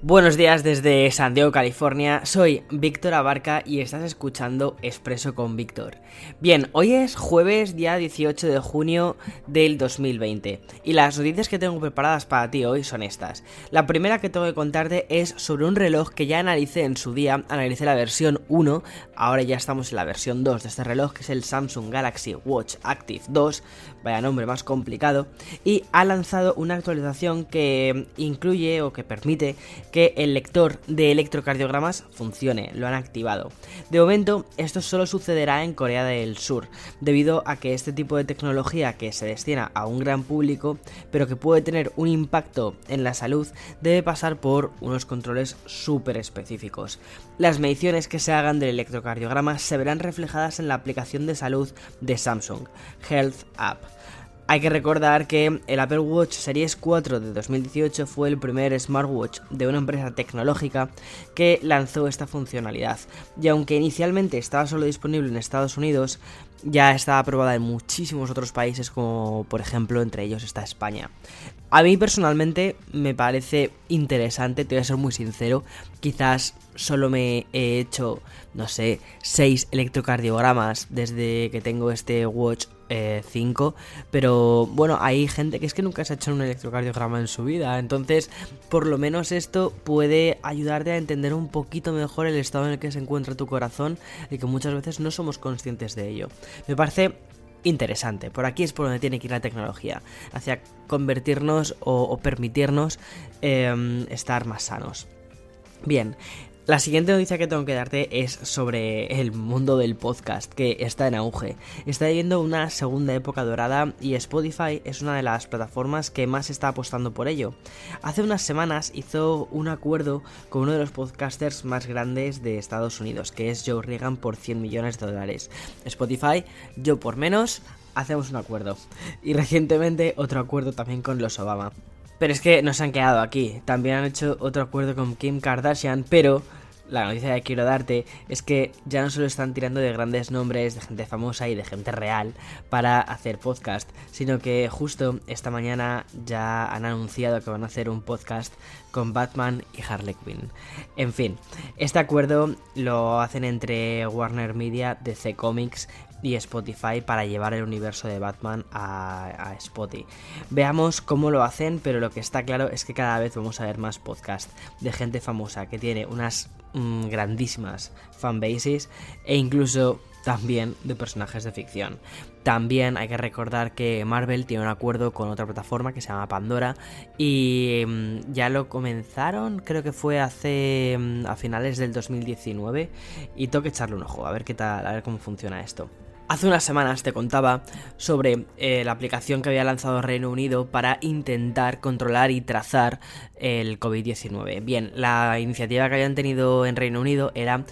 Buenos días desde San Diego, California. Soy Víctor Abarca y estás escuchando Expreso con Víctor. Bien, hoy es jueves, día 18 de junio del 2020. Y las noticias que tengo preparadas para ti hoy son estas. La primera que tengo que contarte es sobre un reloj que ya analicé en su día. Analicé la versión 1, ahora ya estamos en la versión 2 de este reloj, que es el Samsung Galaxy Watch Active 2. Vaya nombre más complicado. Y ha lanzado una actualización que incluye o que permite que el lector de electrocardiogramas funcione, lo han activado. De momento, esto solo sucederá en Corea del Sur, debido a que este tipo de tecnología que se destina a un gran público, pero que puede tener un impacto en la salud, debe pasar por unos controles súper específicos. Las mediciones que se hagan del electrocardiograma se verán reflejadas en la aplicación de salud de Samsung, Health App. Hay que recordar que el Apple Watch Series 4 de 2018 fue el primer smartwatch de una empresa tecnológica que lanzó esta funcionalidad. Y aunque inicialmente estaba solo disponible en Estados Unidos, ya está aprobada en muchísimos otros países como por ejemplo entre ellos está España. A mí personalmente me parece interesante, te voy a ser muy sincero, quizás solo me he hecho, no sé, 6 electrocardiogramas desde que tengo este watch 5, eh, pero bueno, hay gente que es que nunca se ha hecho un electrocardiograma en su vida, entonces por lo menos esto puede ayudarte a entender un poquito mejor el estado en el que se encuentra tu corazón y que muchas veces no somos conscientes de ello. Me parece interesante. Por aquí es por donde tiene que ir la tecnología, hacia convertirnos o, permitirnos em, estar más sanos. Bien, la siguiente noticia que tengo que darte es sobre el mundo del podcast, que está en auge. Está viviendo una segunda época dorada y Spotify es una de las plataformas que más está apostando por ello. Hace unas semanas hizo un acuerdo con uno de los podcasters más grandes de Estados Unidos, que es Joe Reagan por 100 millones de dólares. Spotify, yo por menos, hacemos un acuerdo. Y recientemente otro acuerdo también con los Obama. Pero es que no se han quedado aquí. También han hecho otro acuerdo con Kim Kardashian, pero la noticia que quiero darte es que ya no solo están tirando de grandes nombres, de gente famosa y de gente real para hacer podcast, sino que justo esta mañana ya han anunciado que van a hacer un podcast con Batman y Harley Quinn. En fin, este acuerdo lo hacen entre Warner Media, DC Comics y Spotify para llevar el universo de Batman a, a, Spotify. Veamos cómo lo hacen, pero lo que está claro es que cada vez vamos a ver más podcasts de gente famosa que tiene unas Mm, grandísimas fanbases e incluso también de personajes de ficción. También hay que recordar que Marvel tiene un acuerdo con otra plataforma que se llama Pandora y mm, ya lo comenzaron, creo que fue hace mm, a finales del 2019 y tengo que echarle un ojo a ver qué tal, a ver cómo funciona esto. Hace unas semanas te contaba sobre eh, la aplicación que había lanzado Reino Unido para intentar controlar y trazar el COVID-19. Bien, la iniciativa que habían tenido en Reino Unido era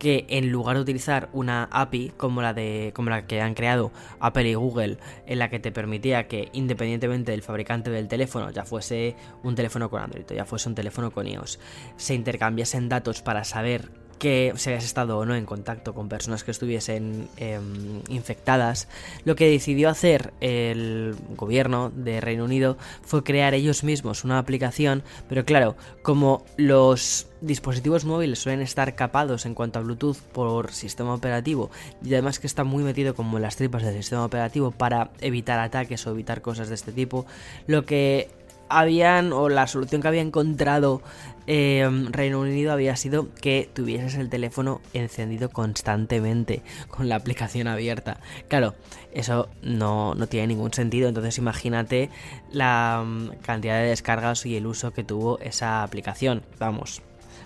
que en lugar de utilizar una API como la de como la que han creado Apple y Google en la que te permitía que independientemente del fabricante del teléfono, ya fuese un teléfono con Android, ya fuese un teléfono con iOS, se intercambiasen datos para saber que si habías estado o no en contacto con personas que estuviesen em, infectadas, lo que decidió hacer el gobierno de Reino Unido fue crear ellos mismos una aplicación, pero claro, como los dispositivos móviles suelen estar capados en cuanto a Bluetooth por sistema operativo y además que está muy metido como en las tripas del sistema operativo para evitar ataques o evitar cosas de este tipo, lo que habían, o la solución que había encontrado eh, Reino Unido había sido que tuvieses el teléfono encendido constantemente con la aplicación abierta. Claro, eso no, no tiene ningún sentido, entonces imagínate la mm, cantidad de descargas y el uso que tuvo esa aplicación. Vamos,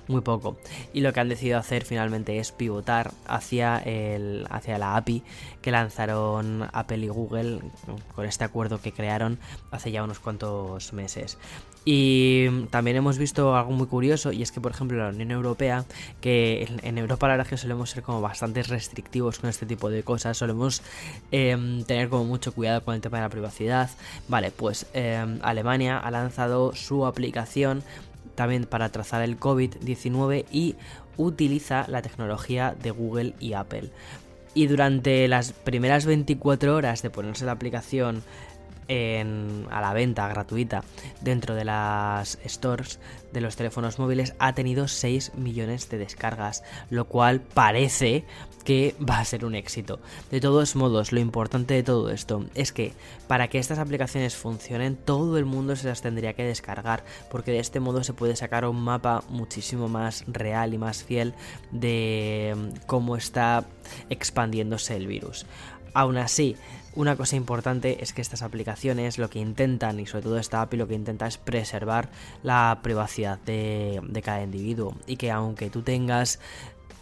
muy poco. Y lo que han decidido hacer finalmente es pivotar hacia, el, hacia la API que lanzaron Apple y Google con este acuerdo que crearon hace ya unos cuantos meses. Y también hemos visto algo muy curioso y es que por ejemplo la Unión Europea, que en Europa la verdad que solemos ser como bastante restrictivos con este tipo de cosas, solemos em, tener como mucho cuidado con el tema de la privacidad. Vale, pues em, Alemania ha lanzado su aplicación también para trazar el COVID-19 y utiliza la tecnología de Google y Apple. Y durante las primeras 24 horas de ponerse la aplicación a la venta gratuita dentro de las stores de los teléfonos móviles ha tenido 6 millones de descargas, lo cual parece que va a ser un éxito. De todos modos, lo importante de todo esto es que para que estas aplicaciones funcionen, todo el mundo se las tendría que descargar, porque de este modo se puede sacar un mapa muchísimo más real y más fiel de mm, cómo está expandiéndose el virus. Aún así, una cosa importante es que estas aplicaciones lo que intentan, y sobre todo esta API lo que intenta es preservar la privacidad de, de cada individuo y que aunque tú tengas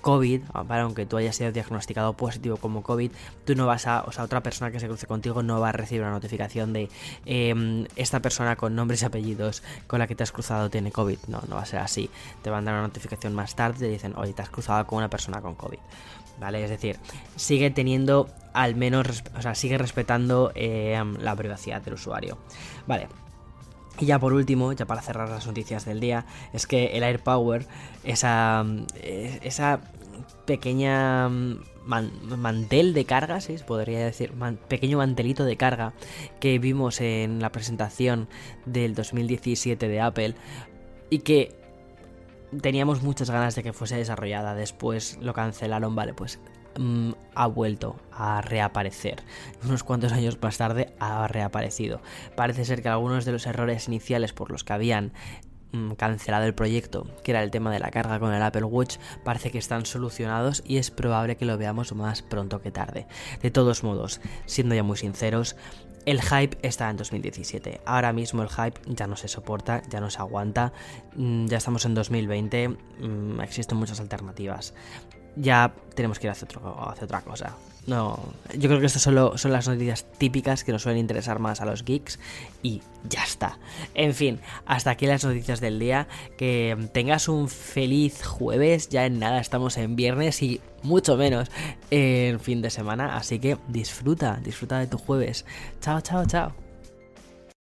COVID, aunque tú hayas sido diagnosticado positivo como COVID, tú no vas a, o sea, otra persona que se cruce contigo no va a recibir una notificación de em, esta persona con nombres y apellidos con la que te has cruzado tiene COVID. No, no va a ser así. Te van a dar una notificación más tarde, te dicen, oye, te has cruzado con una persona con COVID. ¿Vale? Es decir, sigue teniendo al menos, o sea, sigue respetando em, la privacidad del usuario. Vale, y ya por último, ya para cerrar las noticias del día, es que el AirPower, esa, eh, esa pequeña mantel de carga, ¿sí? podría decir, pequeño mantelito de carga que vimos en la presentación del 2017 de Apple y que teníamos muchas ganas de que fuese desarrollada, después lo cancelaron, vale, pues Mm, ha vuelto a reaparecer. Unos cuantos años más tarde ha reaparecido. Parece ser que algunos de los errores iniciales por los que habían mm, cancelado el proyecto, que era el tema de la carga con el Apple Watch, parece que están solucionados y es probable que lo veamos más pronto que tarde. De todos modos, siendo ya muy sinceros, el hype está en 2017. Ahora mismo el hype ya no se soporta, ya no se aguanta. Mm, ya estamos en 2020, existen muchas alternativas ya tenemos que ir hacia, otra cosa. No, yo creo que estas solo son las noticias típicas que nos suelen interesar más a los geeks y ya está. En fin, hasta aquí las noticias del día. Que tengas un feliz jueves. Ya en nada estamos en viernes y mucho menos en fin de semana. Así que disfruta, disfruta de tu jueves. Chao, chao, chao.